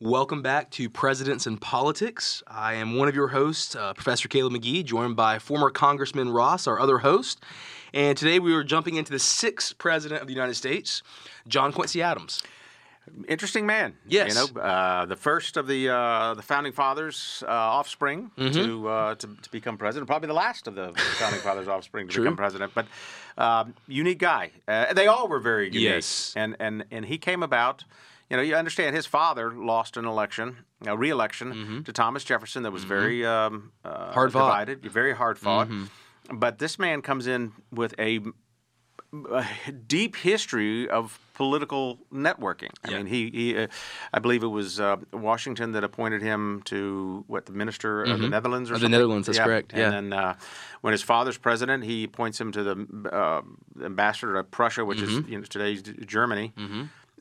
Welcome back to Presidents and Politics. I am one of your hosts, uh, Professor Caleb McGee, joined by former Congressman Ross, our other host. And today we are jumping into the sixth President of the United States, John Quincy Adams. Interesting man. Yes. You know, uh, the first of the uh, the founding fathers' uh, offspring Mm-hmm. to, uh, to to become president. Probably the last of the founding fathers' offspring to True. become president. But um, unique guy. Uh, they all were very unique. Yes. And and and he came about. You know, you understand his father lost an election, a re-election to Thomas Jefferson that was very um, uh, Mm-hmm. Hard fought. very hard fought. Mm-hmm. But this man comes in with a a deep history of political networking. I Yeah. mean, he, he uh, I believe it was uh, Washington that appointed him to what the minister of the Netherlands or Mm-hmm. Of the? Netherlands, that's correct, Yeah. And then uh, when his father's president, he appoints him to the uh, ambassador to Prussia, which Mm-hmm. is you know, today's Germany.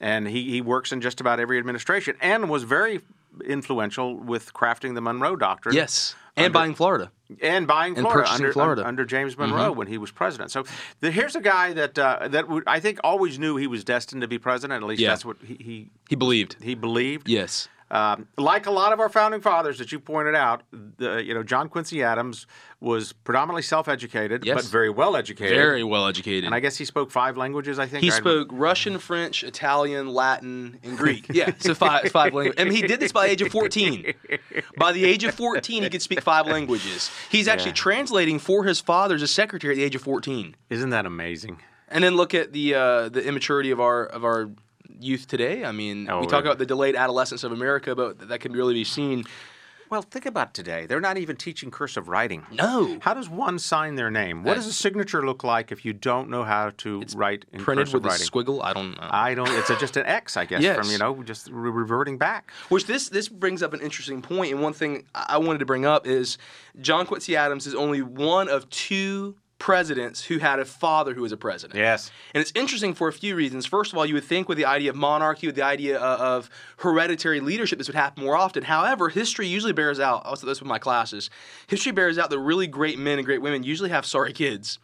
And he, he works in just about every administration and was very influential with crafting the Monroe Doctrine Yes. And Under- buying Florida. and buying And Florida purchasing under, Florida. Mm-hmm. under James Monroe when he was president. So the, here's a guy that uh, that would, I think always knew he was destined to be president. At least Yeah. that's what he he, He believed. he believed. Yes. Um, like a lot of our founding fathers that you pointed out, the, you know John Quincy Adams was predominantly self-educated, Yes. but very well educated. Very well educated. And I guess he spoke five languages. I think He spoke Russian, French, Italian, Latin, and Greek. Yeah, so five five languages. And he did this by the age of 14. By the age of 14, he could speak five languages. He's actually Yeah. translating for his father as a secretary at the age of 14. Isn't that amazing? And then look at the uh, the immaturity of our of our youth today. I mean, Oh, we talk yeah. about the delayed adolescence of America, but that can really be seen. Well, think about today. They're not even teaching cursive writing. No. How does one sign their name? What Uh, does a signature look like if you don't know how to write in Printed cursive with a squiggle. I don't know. I don't. It's a, just an X, I guess, Yes. from you know, just re- reverting back. Which this this brings up an interesting point, and one thing I I wanted to bring up is John Quincy Adams is only one of two presidents who had a father who was a president. Yes. And it's interesting for a few reasons. First of all, you would think with the idea of monarchy, with the idea of hereditary leadership, this would happen more often. However, history usually bears out, I'll say this with my classes, history bears out that really great men and great women usually have sorry kids.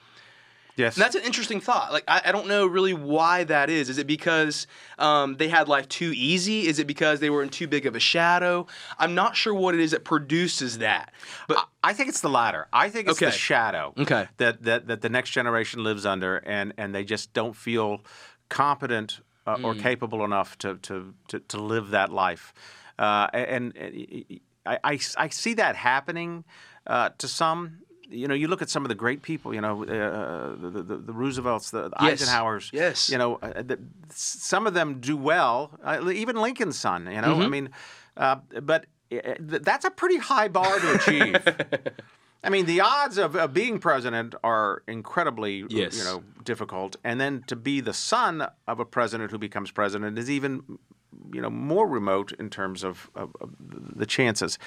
Yes. And that's an interesting thought. Like, I, I don't know really why that is. Is it because um, they had life too easy? Is it because they were in too big of a shadow? I'm not sure what it is that produces that. But I think it's the latter. I think it's Okay. the shadow Okay. that, that that the next generation lives under, and and they just don't feel competent uh, or Mm. capable enough to to to, to live that life. Uh, and and I, I I see that happening uh, to some. You know, you look at some of the great people. You know, uh, the, the the Roosevelts, the Yes. Eisenhowers. Yes. You know, uh, the, some of them do well. Uh, even Lincoln's son. You know, I Mm-hmm. mean, uh, but uh, that's a pretty high bar to achieve. I mean, the odds of, of being president are incredibly, Yes. you know, difficult. And then to be the son of a president who becomes president is even, you know, more remote in terms of, of, of the chances.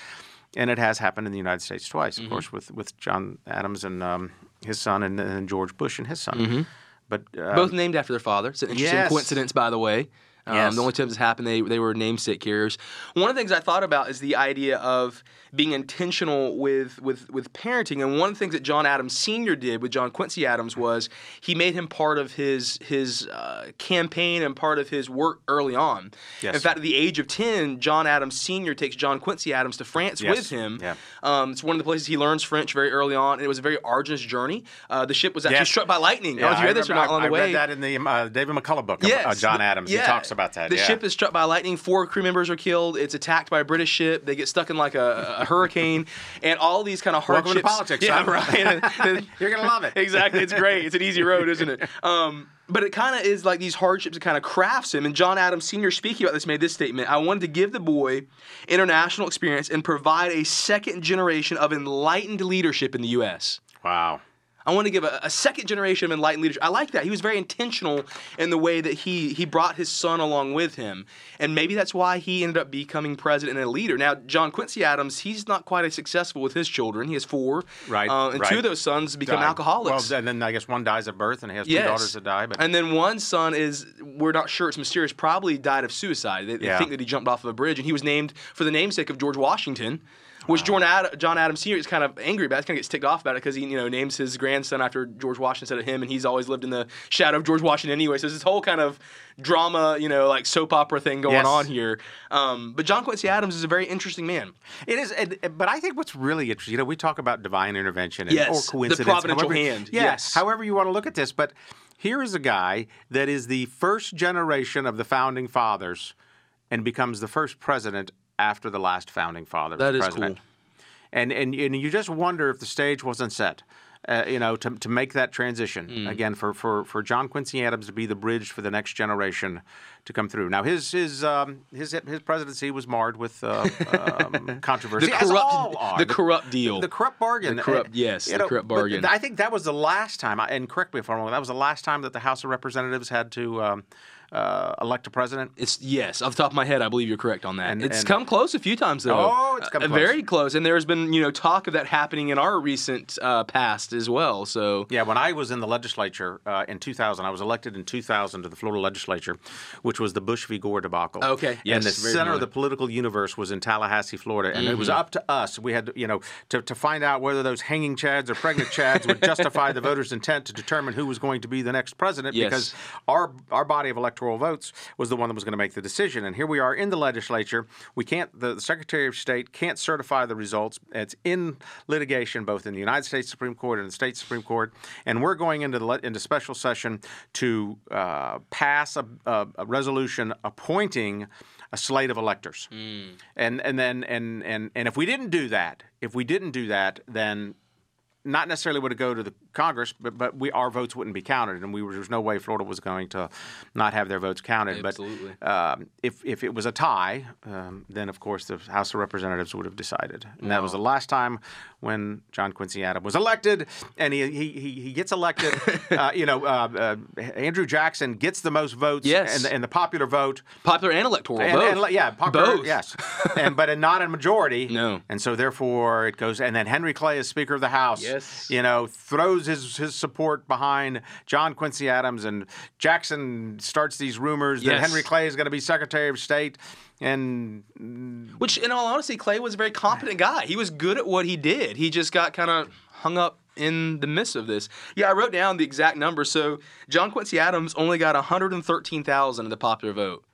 And it has happened in the United States twice, Mm-hmm. of course, with, with John Adams and um, his son, and then George Bush and his son. Mm-hmm. But uh, both named after their father. It's an interesting yes. coincidence, by the way. Um, Yes. The only times it's happened, they, they were namesake carriers. One of the things I thought about is the idea of being intentional with, with, with parenting. And one of the things that John Adams Sr. did with John Quincy Adams was he made him part of his, his uh, campaign and part of his work early on. Yes. In fact, at the age of 10, John Adams Sr. takes John Quincy Adams to France Yes. with him. Yeah. Um, it's one of the places he learns French very early on, and it was a very arduous journey. Uh, the ship was actually struck by lightning. yeah, I don't know if you read this or not I, the I way. read that in the uh, David McCullough book of Yes, uh, John Adams. yeah. He talks about that. The yeah. ship is struck by lightning. Four crew members are killed. It's attacked by a British ship. They get stuck in like a, a hurricane, and all these kind of hardships. Welcome to politics, yeah, right. You're gonna love it. exactly. It's great. It's an easy road, isn't it? Um, but it kind of is like these hardships that kind of crafts him. And John Adams Sr. speaking about this made this statement: "I wanted to give the boy international experience and provide a second generation of enlightened leadership in the U.S." Wow. I want to give a, a second generation of enlightened leadership. I like that. He was very intentional in the way that he he brought his son along with him, and maybe that's why he ended up becoming president and a leader. Now, John Quincy Adams, he's not quite as successful with his children. He has four, Right, uh, and two of those sons become Died. alcoholics. Well, and then I guess one dies at birth, and he has two daughters that die. But And then one son is, we're not sure, it's mysterious, probably died of suicide. They, they think that he jumped off of a bridge, and he was named for the namesake of George Washington. Which John, Ad- John Adams Sr. is kind of angry about. He kind of gets ticked off about it because he you know names his grandson after George Washington instead of him, and he's always lived in the shadow of George Washington anyway. So there's this whole kind of drama, you know, like soap opera thing going Yes. on here. Um, but John Quincy Adams is a very interesting man. It is, but I think what's really interesting, you know, we talk about divine intervention and, Yes, or coincidence, the providential however, hand, yeah, yes. however you want to look at this. But here is a guy that is the first generation of the founding fathers, and becomes the first president after the last founding father. That is president. cool. And, and and you just wonder if the stage wasn't set. Uh, you know, to, to make that transition Mm. again for, for, for John Quincy Adams to be the bridge for the next generation to come through. Now his his um, his his presidency was marred with uh, um, controversy. The corrupt, the corrupt deal. The corrupt bargain. The corrupt- Uh, yes, you the corrupt bargain. I think that was the last time, I- and correct me if I'm wrong, that was the last time that the House of Representatives had to um, uh, elect a president. It's yes, off the top of my head, I believe you're correct on that. And- it's and- come close a few times though. Oh, it's come Uh, close. very close, and there's been you know talk of that happening in our recent uh, past as well. So Yeah, when I was in the legislature uh, in 2000, I was elected in 2000 to the Florida legislature, which was the Bush v. Gore debacle. Okay, yes, and the center of the political universe was in Tallahassee, Florida, and it was Mm-hmm. up to us. We had, to, you know, to, to find out whether those hanging chads or pregnant chads would justify the voters' intent to determine who was going to be the next president, Yes. because our our body of electoral votes was the one that was going to make the decision. And here we are in the legislature. We can't. The, the Secretary of State can't certify the results. It's in litigation both in the United States Supreme Court and the state Supreme Court. And we're going into the into special session to uh, pass a, a, a resolution appointing a slate of electors. And and then and and and if we didn't do that, if we didn't do that, then not necessarily would it go to the Congress, but but we our votes wouldn't be counted, and we were, there's no way Florida was going to not have their votes counted. Absolutely. But um, if if it was a tie, um, then of course the House of Representatives would have decided, and that was the last time when John Quincy Adams was elected, and he he he, he gets elected. uh, you know, uh, uh, Andrew Jackson gets the most votes, Yes. and, and the popular vote. popular and electoral, And, both. and, yeah, popular, Both. yes, and but not a majority. No. and so therefore it goes. And then Henry Clay is Speaker of the House. Yes. You know, throws his his support behind John Quincy Adams, and Jackson starts these rumors that Henry Clay is going to be Secretary of State, and Which, in all honesty, Clay was a very competent guy. He was good at what he did. He just got kind of hung up in the midst of this. Yeah, I wrote down the exact number. So John Quincy Adams only got 113,000 in the popular vote.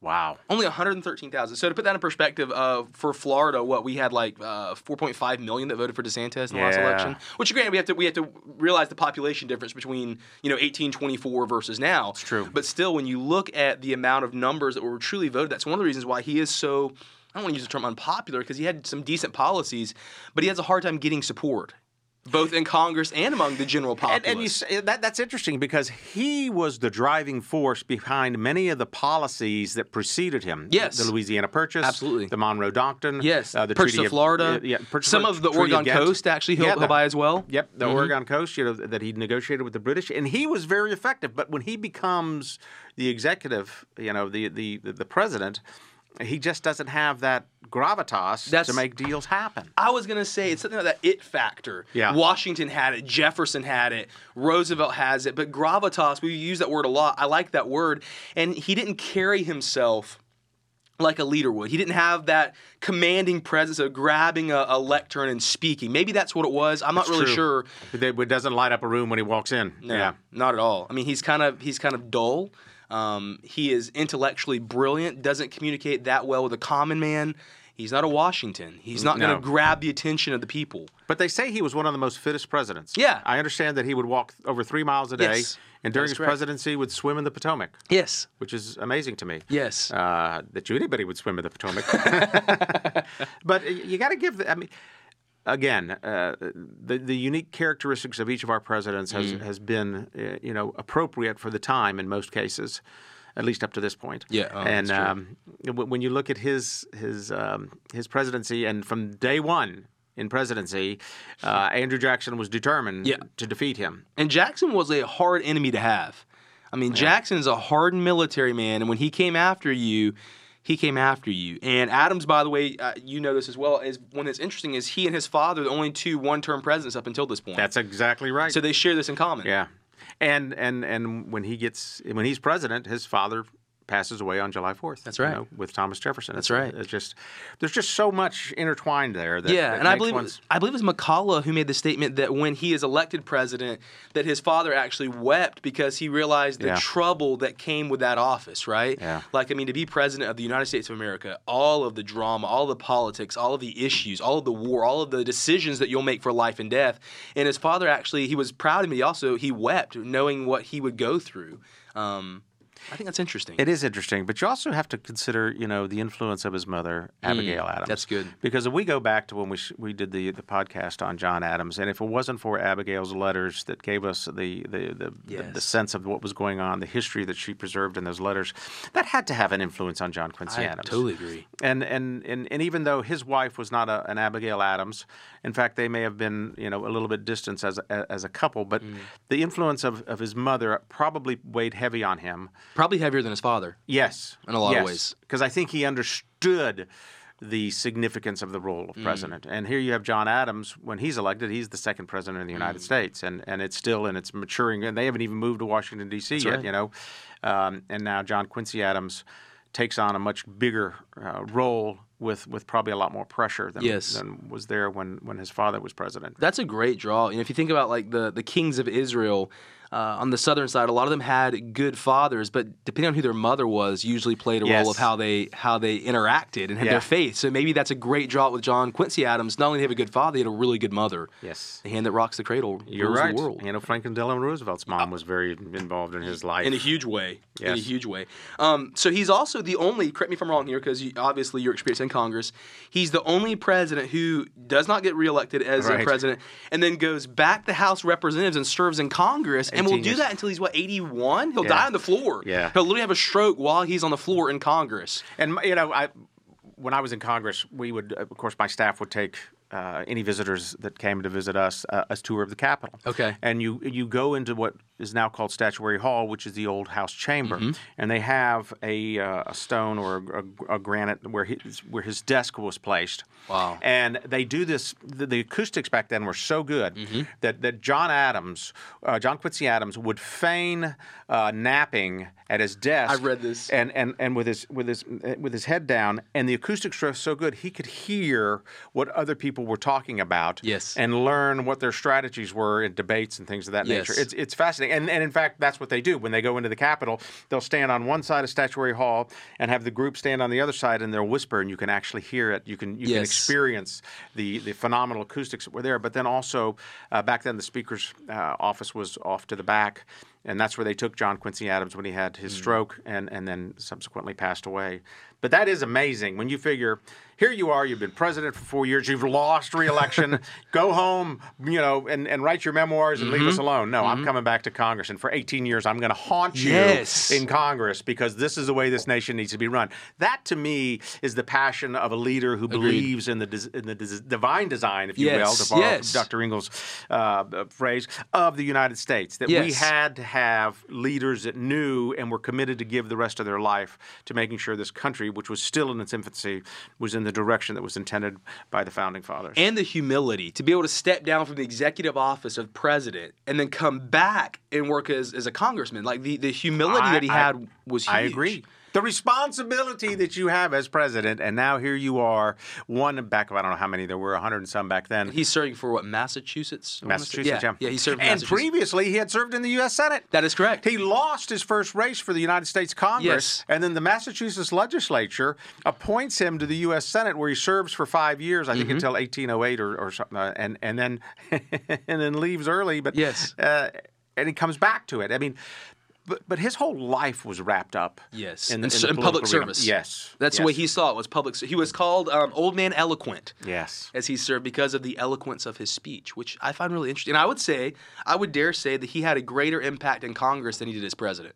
Wow, Only 113,000. So to put that in perspective, uh, for Florida, what we had like uh, 4.5 million that voted for DeSantis in the last election. Which, granted, we have to we have to realize the population difference between you know 1824 versus now. It's true. But still, when you look at the amount of numbers that were truly voted, that's one of the reasons why he is so. I don't want to use the term unpopular because he had some decent policies, but he has a hard time getting support, both in Congress and among the general populace. and, and you that that's interesting because he was the driving force behind many of the policies that preceded him. Yes. the Louisiana Purchase, Absolutely. the Monroe Doctrine, Yes, uh, the purchase Treaty of Florida. uh, yeah, purchase Some of the Treaty Oregon Ghent. coast actually he'll, Yeah, he'll the- buy as well. Yep, the Oregon coast, you know, that he negotiated with the British, and he was very effective. But when he becomes the executive, you know, the the the, the president, he just doesn't have that gravitas That's- to make deals happen. I was gonna say it's something like that it factor. Yeah. Washington had it, Jefferson had it, Roosevelt has it, but gravitas, we use that word a lot. I like that word. And he didn't carry himself like a leader would. He didn't have that commanding presence of grabbing a, a lectern and speaking. Maybe that's what it was. I'm not really True. sure. It it doesn't light up a room when he walks in. No, Yeah. not at all. I mean, he's kind of he's kind of dull. Um, he is intellectually brilliant. Doesn't communicate that well with a common man. He's not a Washington. He's not going to grab the attention of the people. But they say he was one of the most fittest presidents. Yeah. I understand that he would walk over three miles a day, Yes, and during his correct. presidency would swim in the Potomac, Yes. which is amazing to me. Yes. uh, that you anybody would swim in the Potomac. but you got to give. The, I mean, again, uh, the the unique characteristics of each of our presidents has Mm. has been uh, you know appropriate for the time in most cases. At least up to this point. Yeah, oh, and um, when you look at his his um, his presidency, and from day one in presidency, uh, Andrew Jackson was determined Yeah. to defeat him. And Jackson was a hard enemy to have. I mean, Jackson's a hardened military man, and when he came after you, he came after you. And Adams, by the way, uh, you know this as well. Is one that's interesting is he and his father are the only two one-term presidents up until this point. That's exactly right. so they share this in common. Yeah, and and and when he gets when he's president, his father passes away on July 4th. That's right. You know, with Thomas Jefferson. That's It's- right. It's just there's just so much intertwined there. That, yeah, that and I believe one's- I believe it was McCullough who made the statement that when he is elected president, that his father actually wept because he realized the Yeah. trouble that came with that office. Right? Yeah. Like I mean, to be president of the United States of America, all of the drama, all the politics, all of the issues, all of the war, all of the decisions that you'll make for life and death. And his father actually, he was proud of me. Also, he wept knowing what he would go through. Um, I think that's interesting. It is interesting, but you also have to consider, you know, the influence of his mother, Abigail Adams. Mm, that's good. Because if we go back to when we sh- we did the the podcast on John Adams, and if it wasn't for Abigail's letters that gave us the the the, the, the sense of what was going on, the history that she preserved in those letters, that had to have an influence on John Quincy Adams. I Adams. totally agree. And, and and and even though his wife was not a, an Abigail Adams, in fact, they may have been you know a little bit distant as a, as a couple, but Mm. the influence of, of his mother probably weighed heavy on him. Probably heavier than his father. Yes, In a lot of ways. because I think he understood the significance of the role Mm. of president. And here you have John Adams when he's elected, he's the second president of the Mm. United States, and and it's still in its maturing, and they haven't even moved to Washington D.C. yet, right. you know. Um, and now John Quincy Adams takes on a much bigger uh, role with with probably a lot more pressure than Yes. than was there when when his father was president. That's a great draw. Know, if you think about like the the kings of Israel uh, on the southern side, a lot of them had good fathers, but depending on who their mother was, usually played a Yes. role of how they how they interacted and had Yeah. their faith. So maybe that's a great draw with John Quincy Adams. Not only did he have a good father, he had a really good mother. Yes. The hand that rocks the cradle You're rules right. the world. You know, Franklin Delano Roosevelt's mom was very involved in his life. in a huge way. Yes. In a huge way. Um, so he's also the only. Correct me if I'm wrong here, because you, obviously your experience in Congress. He's the only president who does not get reelected as a president, and then goes back to House Representatives and serves in Congress, and will do that until he's what 81. He'll Yeah. die on the floor. Yeah. He'll literally have a stroke while he's on the floor in Congress. And you know, I when I was in Congress, we would, of course, my staff would take uh, any visitors that came to visit us uh, a tour of the Capitol. Okay. And you you go into what is now called Statuary Hall, which is the old House Chamber, Mm-hmm. and they have a, uh, a stone or a, a, a granite where his where his desk was placed. Wow. And they do this. The, the acoustics back then were so good Mm-hmm. that that John Adams, uh, John Quincy Adams, would feign uh, napping at his desk. I read this. And and and with his with his with his head down, and the acoustics were so good he could hear what other people were talking about. Yes. And learn what their strategies were in debates and things of that Yes. nature. It's it's fascinating. And and in fact, that's what they do when they go into the Capitol. They'll stand on one side of Statuary Hall and have the group stand on the other side, and they'll whisper, and you can actually hear it. You can you can experience the the phenomenal acoustics that were there. But then also uh, back then, the speaker's uh, office was off to the back. And that's where they took John Quincy Adams when he had his stroke and, and then subsequently passed away. But that is amazing when you figure here you are, you've been president for four years, you've lost re-election, go home, you know, and, and write your memoirs and leave us mm-hmm. alone. No, I'm mm-hmm. coming back to Congress, and for 18 years I'm going to haunt you Yes. in Congress because this is the way this nation needs to be run. That to me is the passion of a leader who believes in the in the divine design, if you will, to borrow yes. Dr. Ingalls' uh, uh, phrase of the United States. That we had to have leaders that knew and were committed to give the rest of their life to making sure this country, which was still in its infancy, was in the direction that was intended by the founding fathers. and the humility to be able to step down from the executive office of president and then come back and work as, as a congressman. Like the, the humility I- that he I- had was huge. I agree. The responsibility that you have as president, and now here you are, one back of I don't know how many there were, a hundred and some back then. He's serving for what Massachusetts? I wanna say? Massachusetts, yeah. yeah, he served. And previously, he had served in the U.S. Senate. that is correct. He lost his first race for the United States Congress, Yes. and then the Massachusetts legislature appoints him to the U.S. Senate, where he serves for five years, I think Mm-hmm. until 1808 or, or something, uh, and and then and then leaves early. But Yes. uh, and he comes back to it. I mean. But, but his whole life was wrapped up. Yes, in, in, in the in public arena. service. Yes, that's yes. the way he saw it. Was public. He was called um, Old Man Eloquent. Yes. as he served because of the eloquence of his speech, which I find really interesting. And I would say, I would dare say that he had a greater impact in Congress than he did as president.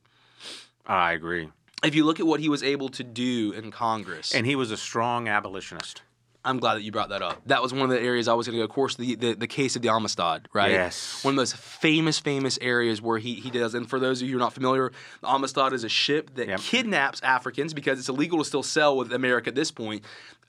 I agree. If you look at what he was able to do in Congress, And he was a strong abolitionist. I'm glad that you brought that up. That was one of the areas I was going to go. Of course, the, the, the case of the Amistad, right? Yes. One of the most famous, famous areas where he, he does. And for those of you who are not familiar, the Amistad is a ship that Yep. kidnaps Africans because it's illegal to still sell with America at this point.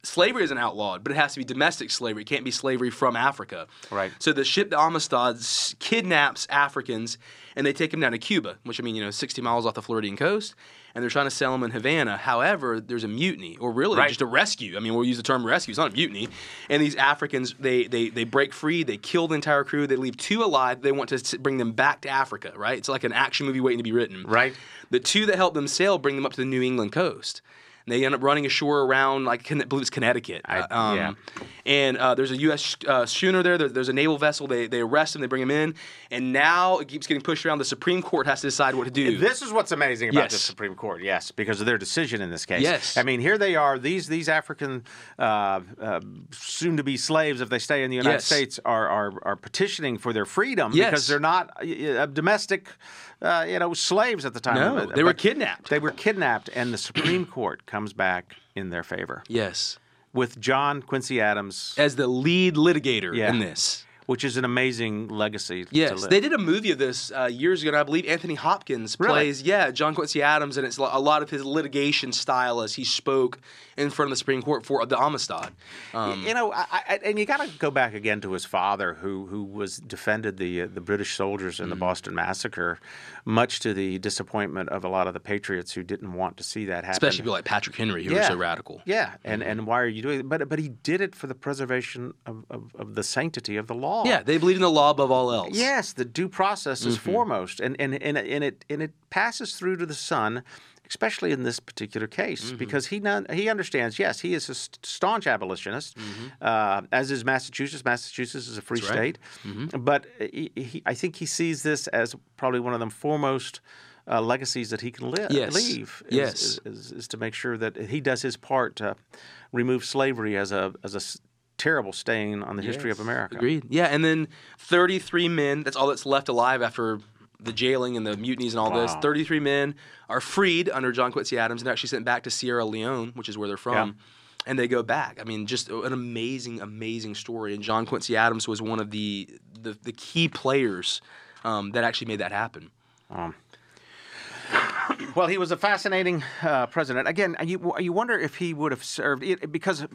Slavery isn't outlawed, but it has to be domestic slavery. It can't be slavery from Africa. Right. So the ship, the Amistad, kidnaps Africans and they take them down to Cuba, which I mean, you know, 60 miles off the Floridian coast. And they're trying to sell them in Havana. However, there's a mutiny, or really Right. just a rescue. I mean, we'll use the term rescue. It's not a mutiny. And these Africans, they they they break free. They kill the entire crew. They leave two alive. They want to bring them back to Africa. Right? It's like an action movie waiting to be written. Right. The two that help them sail bring them up to the New England coast. And they end up running ashore around, like, I believe it's Connecticut. I- Uh, um, yeah. And uh, there's a U.S. uh, schooner there. there. There's a naval vessel. They, they arrest him. They bring him in. And now it keeps getting pushed around. The Supreme Court has to decide what to do. This is what's amazing about the Supreme Court, yes, because of their decision in this case. Yes. I mean, here they are; these these African, uh, uh, soon-to-be slaves, if they stay in the United Yes. States, are, are are petitioning for their freedom Yes. because they're not uh, domestic, uh, you know, slaves at the time. No, they were kidnapped. They were kidnapped, and the Supreme Court comes back in their favor yes. with John Quincy Adams, As the lead litigator Yeah. in this. Which is an amazing legacy. to Yes, live. they did a movie of this uh, years ago, and I believe Anthony Hopkins Really? plays, yeah, John Quincy Adams, and it's a lot of his litigation style as he spoke in front of the Supreme Court for the Amistad. Um, you know, I, I, and you got to go back again to his father, who who was defended the uh, the British soldiers Mm-hmm. in the Boston massacre, much to the disappointment of a lot of the patriots who didn't want to see that happen. especially people like Patrick Henry, who were so radical. Yeah, and and why are you doing it? But but he did it for the preservation of, of, of the sanctity of the law. Yeah, they believe in the law above all else. Yes, the due process is Mm-hmm. foremost, and and and, and it and it passes through to the son, especially in this particular case, Mm-hmm. because he non, he understands. Yes, he is a staunch abolitionist, uh, as is Massachusetts. Massachusetts is a free Mm-hmm. That's right. Mm-hmm. state, but he, he, I think he sees this as probably one of the foremost. Uh, legacies that he can li- Yes. leave is, Yes. is, is, is to make sure that he does his part to remove slavery as a as a terrible stain on the history of Yes, America. Agreed. Yeah, and then 33 men, that's all that's left alive after the jailing and the mutinies and all this. 33 men are freed under John Quincy Adams and actually sent back to Sierra Leone, which is where they're from. And they go back. I mean, just an amazing, amazing story. And John Quincy Adams was one of the the, the key players um, that actually made that happen. Well, he was a fascinating uh, president. Again, you you wonder if he would have served because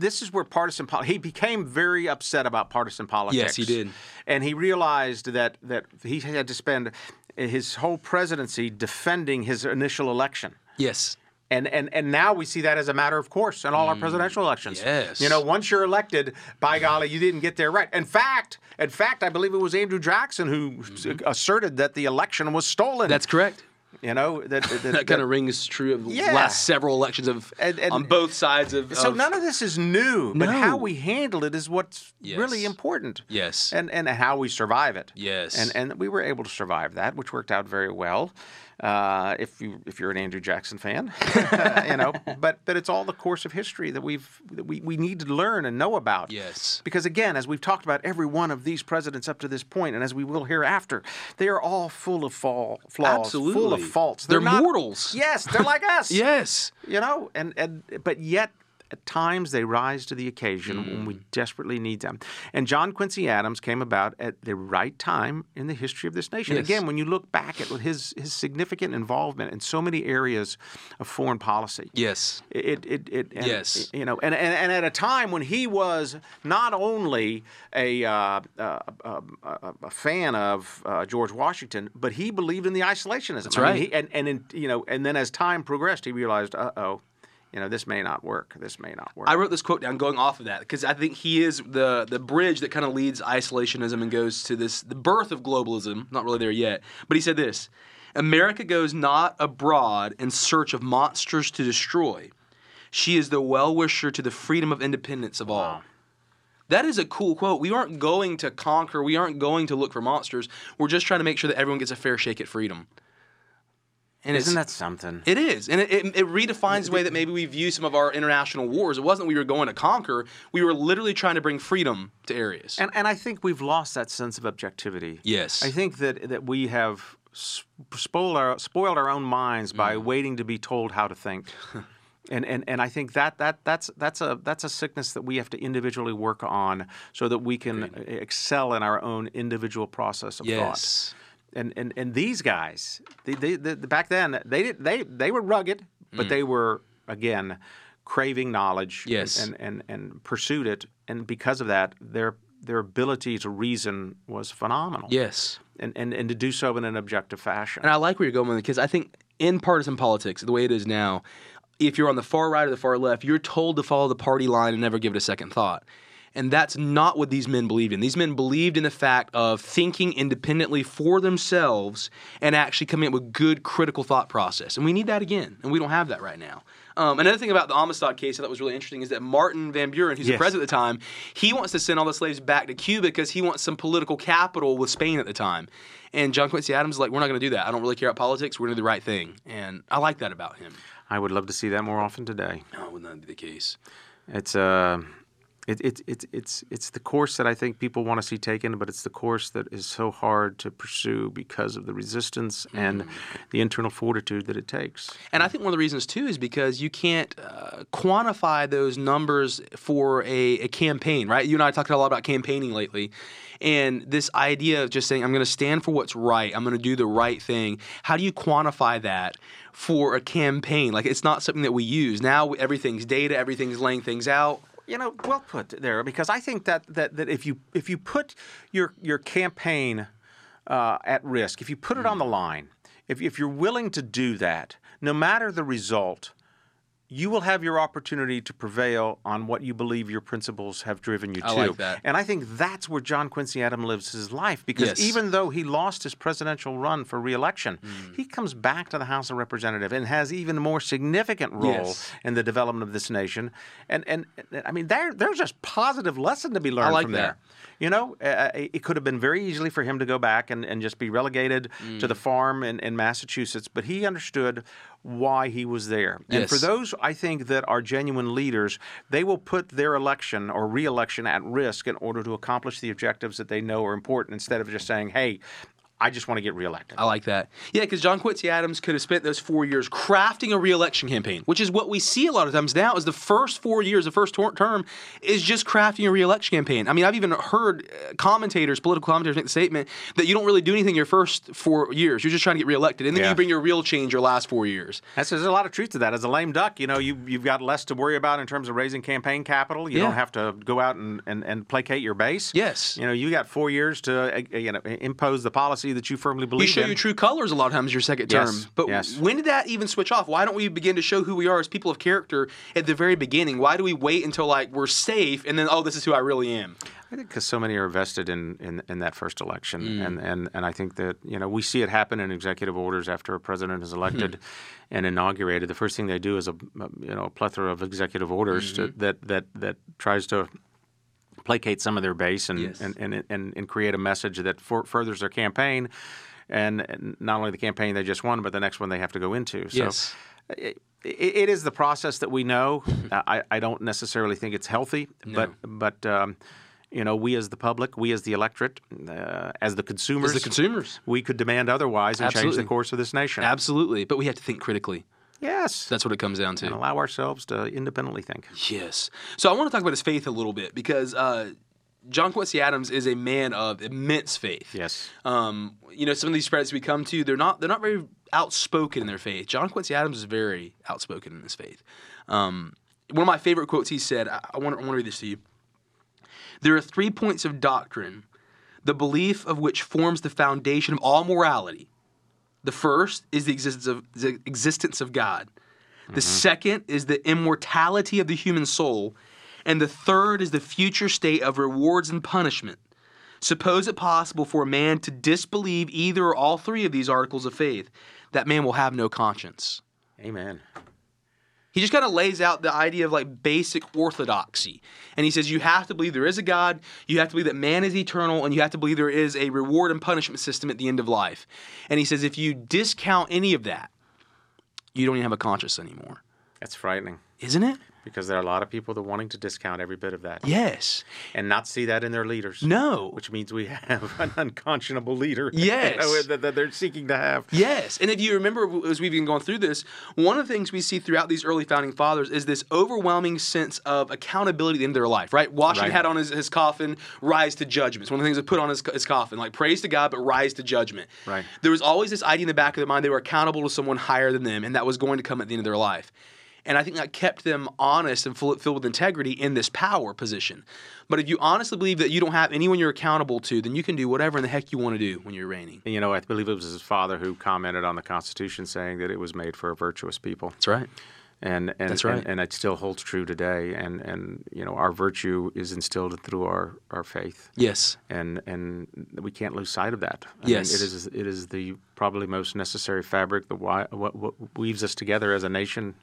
this is where partisan pol- he became very upset about partisan politics. Yes, he did. and he realized that that he had to spend his whole presidency defending his initial election. Yes. And, and and now we see that as a matter of course in all our presidential elections. Mm, yes. You know, once you're elected, by golly, you didn't get there right. In fact, in fact, I believe it was Andrew Jackson who asserted that the election was stolen. Mm-hmm. That's correct. You know that that, That kind of rings true of the Yeah. last several elections of And- and- on both sides of. So of- none of this is new, but how we handle it is what's really important. Yes. And and how we survive it. Yes. And and we were able to survive that, which worked out very well. Uh, if you if you're an Andrew Jackson fan, you know, but but it's all the course of history that we've that we, we need to learn and know about. Yes. Because again, as we've talked about every one of these presidents up to this point, and as we will hereafter, they are all full of fall, flaws, full of Absolutely. faults. They're not- mortals. Yes, they're like us Yes. you know and and but yet at times they rise to the occasion when we desperately need them and john quincy adams came about at the right time in the history of this nation Yes. again when you look back at his his significant involvement in so many areas of foreign policy Yes. it, it, it and, Yes. you know, and, and, and at a time when he was not only a, uh, uh, a, a, a fan of uh, George Washington, but he believed in the isolationism. That's right. he, and and in, you know, and then as time progressed, he realized, uh oh, you know, this may not work. This may not work. I wrote this quote down going off of that because I think he is the the bridge that kind of leads isolationism and goes to this the birth of globalism. Not really there yet, but he said this: America goes not abroad in search of monsters to destroy. She is the well wisher to the freedom of independence of all. That is a cool quote. We aren't going to conquer. We aren't going to look for monsters. We're just trying to make sure that everyone gets a fair shake at freedom. And Isn't that something? it is, and it, it, it redefines the way that maybe we view some of our international wars. It wasn't we were going to conquer; we were literally trying to bring freedom to areas. And and I think we've lost that sense of objectivity. Yes. I think that that we have spoiled our spoiled our own minds by Mm. waiting to be told how to think. And, and, and I think that, that that's that's a that's a sickness that we have to individually work on so that we can excel in our own individual process of thought. And, and and these guys, they, they, they, back then they they they were rugged, but they were again craving knowledge Mm. Yes. and, and, and pursued it, and because of that, their their ability to reason was phenomenal. yes. And, and and to do so in an objective fashion. And I like where you're going with it because I think in partisan politics, the way it is now, if you're on the far right or the far left, you're told to follow the party line and never give it a second thought. And that's not what these men believed in. These men believed in the fact of thinking independently for themselves and actually coming up with good critical thought process. And we need that again, and we don't have that right now. Um, another thing about the Amistad case that was really interesting is that Martin Van Buren, who's Yes. the president at the time, he wants to send all the slaves back to Cuba because he wants some political capital with Spain at the time. And John Quincy Adams is like, we're not going to do that. I don't really care about politics. We're going to do the right thing. And I like that about him. I would love to see that more often today. No, would not be the case. It's uh, it, it, it, it's it's the course that I think people want to see taken, but it's the course that is so hard to pursue because of the resistance and the internal fortitude that it takes. And I think one of the reasons too is because you can't uh, quantify those numbers for a, a campaign, right? You and I talked a lot about campaigning lately. And this idea of just saying, I'm going to stand for what's right, I'm going to do the right thing. How do you quantify that for a campaign? Like, it's not something that we use. Now everything's data, everything's laying things out. You know, well put there, because I think that that, that if you if you put your your campaign uh, at risk, if you put it on the line, if if you're willing to do that, no matter the result, you will have your opportunity to prevail on what you believe your principles have driven you to. I like that. And I think that's where John Quincy Adams lives his life because Yes. even though he lost his presidential run for reelection, Mm. he comes back to the House of Representatives and has even a more significant role Yes. in the development of this nation. And and I mean, there there's just positive lesson to be learned like from that. there. You know, uh, it could have been very easily for him to go back and, and just be relegated to Mm. the farm in, in Massachusetts, but he understood why he was there. And for those, I think, that are genuine leaders, they will put their election or reelection at risk in order to accomplish the objectives that they know are important instead of just saying, hey, I just want to get reelected. I like that. Yeah, because John Quincy Adams could have spent those four years crafting a reelection campaign, which is what we see a lot of times now. Is the first four years, the first tor- term, is just crafting a reelection campaign. I mean, I've even heard uh, commentators, political commentators, make the statement that you don't really do anything your first four years. You're just trying to get reelected, and then Yeah. you bring your real change your last four years. That's, there's a lot of truth to that. As a lame duck, you know, you, you've got less to worry about in terms of raising campaign capital. You Yeah. don't have to go out and, and, and placate your base. Yes. You know, you got four years to uh, you know impose the that you firmly believe You show in. your true colors a lot of times your second term. Yes, But yes. when did that even switch off? Why don't we begin to show who we are as people of character at the very beginning? Why do we wait until like we're safe and then oh this is who I really am? I think because so many are vested in, in, in that first election, Mm. and, and and I think that you know we see it happen in executive orders after a president is elected Hmm. and inaugurated. The first thing they do is a you know a plethora of executive orders Mm-hmm. that that that tries to placate some of their base and Yes. and, and, and and create a message that for, furthers their campaign, and, not only the campaign they just won, but the next one they have to go into. So. Yes. It, it is the process that we know. I, I don't necessarily think it's healthy, but but um, you know, we as the public, we as the electorate, uh, as the consumers, As the consumers. we could demand otherwise and change the course of this nation. Absolutely, but we have to think critically. Yes, That's what it comes down to. and allow ourselves to independently think. Yes. So I want to talk about his faith a little bit because uh, John Quincy Adams is a man of immense faith. Yes. Um, you know, some of these spreads we come to, they're not they're not very outspoken in their faith. John Quincy Adams is very outspoken in his faith. Um, one of my favorite quotes he said, I, I want to read this to you. There are three points of doctrine, the belief of which forms the foundation of all morality. The first is the existence of the existence of God. The mm-hmm. second is the immortality of the human soul, and the third is the future state of rewards and punishment. Suppose it possible for a man to disbelieve either or all three of these articles of faith, that man will have no conscience. Amen. He just kind of lays out the idea of like basic orthodoxy. And he says you have to believe there is a God, you have to believe that man is eternal, and you have to believe there is a reward and punishment system at the end of life. And he says if you discount any of that, you don't even have a conscience anymore. That's frightening Isn't it? Because there are a lot of people that are wanting to discount every bit of that Yes. and not see that in their leaders. No. Which means we have an unconscionable leader you Yes. know, that, that they're seeking to have. Yes, and if you remember, as we've been going through this, one of the things we see throughout these early founding fathers is this overwhelming sense of accountability at the end of their life. Right? Washington Right. had on his, his coffin, "Rise to judgment." It's one of the things they put on his, his coffin, like praise to God, but rise to judgment. Right. There was always this idea in the back of their mind they were accountable to someone higher than them, and that was going to come at the end of their life. And I think that kept them honest and full, filled with integrity in this power position. But if you honestly believe that you don't have anyone you're accountable to, then you can do whatever in the heck you want to do when you're reigning. You know, I believe it was his father who commented on the Constitution saying that it was made for a virtuous people. That's right. And, and That's right. and, and it still holds true today. And, and you know, our virtue is instilled through our, our faith. Yes. and and we can't lose sight of that. I Yes. mean, it is it is the probably most necessary fabric that what, what weaves us together as a nation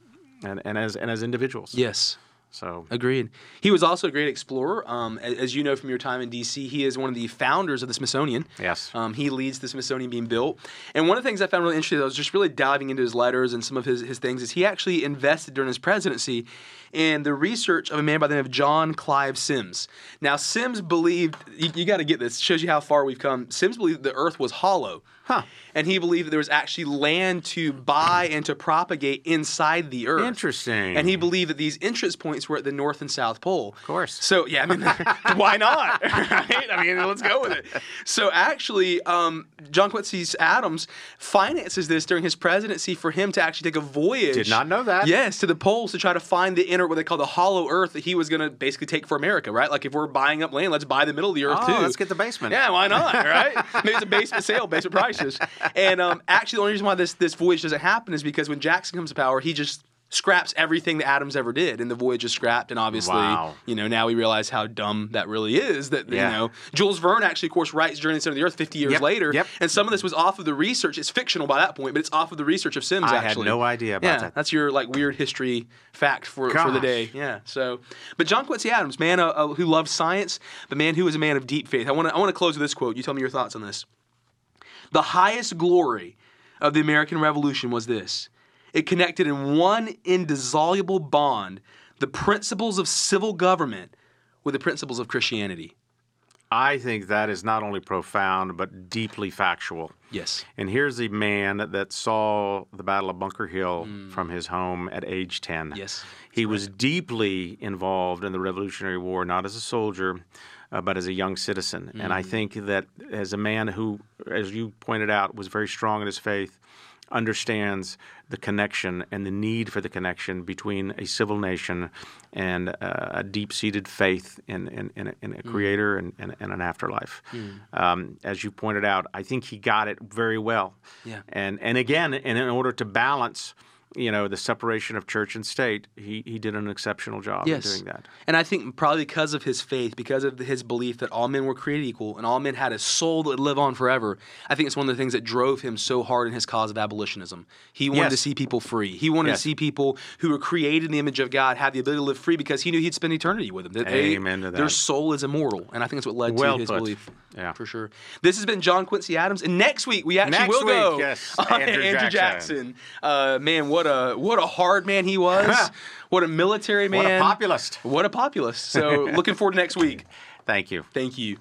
and, and as and as individuals. Yes. So Agreed. He was also a great explorer. Um, as you know from your time in D.C., he is one of the founders of the Smithsonian. Yes. Um, he leads the Smithsonian being built. And one of the things I found really interesting, I was just really diving into his letters and some of his, his things, is he actually invested during his presidency in the research of a man by the name of John Cleves Symmes. Now, Symmes believed, you, you got to get this, shows you how far we've come. Symmes believed the earth was hollow. Huh. And he believed that there was actually land to buy and to propagate inside the earth. Interesting. And he believed that these entrance points were at the North and South Pole. Of course. So yeah, I mean, why not? right? I mean, let's go with it. So actually, um, John Quincy Adams finances this during his presidency for him to actually take a voyage. Did not know that. Yes, to the poles to try to find the inner, what they call the hollow Earth that he was going to basically take for America. Right? Like if we're buying up land, let's buy the middle of the Earth Oh, too. let's get the basement. Yeah, why not? Right? Maybe it's a basement sale, basement prices. And um, actually, the only reason why this this voyage doesn't happen is because when Jackson comes to power, he just scraps everything that Adams ever did, and the voyage is scrapped. And obviously, Wow. you know, now we realize how dumb that really is. That Yeah. you know, Jules Verne actually, of course, writes Journey to the Center of the Earth 50 years Yep, later, yep. and some of this was off of the research. It's fictional by that point, but it's off of the research of Symmes. I had actually, no idea about yeah, that. that's your like weird history fact for for the day. Yeah. So, but John Quincy Adams, man uh, uh, who loved science, the man who was a man of deep faith. I want to I want to close with this quote. You tell me your thoughts on this. The highest glory of the American Revolution was this: it connected in one indissoluble bond the principles of civil government with the principles of Christianity. I think that is not only profound but deeply factual. Yes. And here's a man that saw the Battle of Bunker Hill from his home at age 10. Mm. Yes, He was deeply involved in the Revolutionary War, not as a soldier, uh, but as a young citizen. And Mm. I think that as a man who, as you pointed out, was very strong in his faith, understands the connection and the need for the connection between a civil nation and uh, a deep-seated faith in, in, in, a, in a creator and, and, and an afterlife. Um, as you pointed out, I think he got it very well. Yeah. And and again, and in order to balance, you know, the separation of church and state, he, he did an exceptional job Yes. in doing that. And I think probably because of his faith, because of his belief that all men were created equal and all men had a soul that would live on forever, I think it's one of the things that drove him so hard in his cause of abolitionism. He wanted Yes. to see people free. He wanted Yes. to see people who were created in the image of God have the ability to live free because he knew he'd spend eternity with them. That they- Amen to Their soul is immortal. And I think that's what led Well to his put. belief. Yeah. For sure. This has been John Quincy Adams. And next week, we actually Next will go week, yes, on Andrew Andrew Jackson. Jackson. Uh, man, what a what a hard man he was. what a military man. What a populist. What a populist. So looking forward to next week. Thank you. Thank you.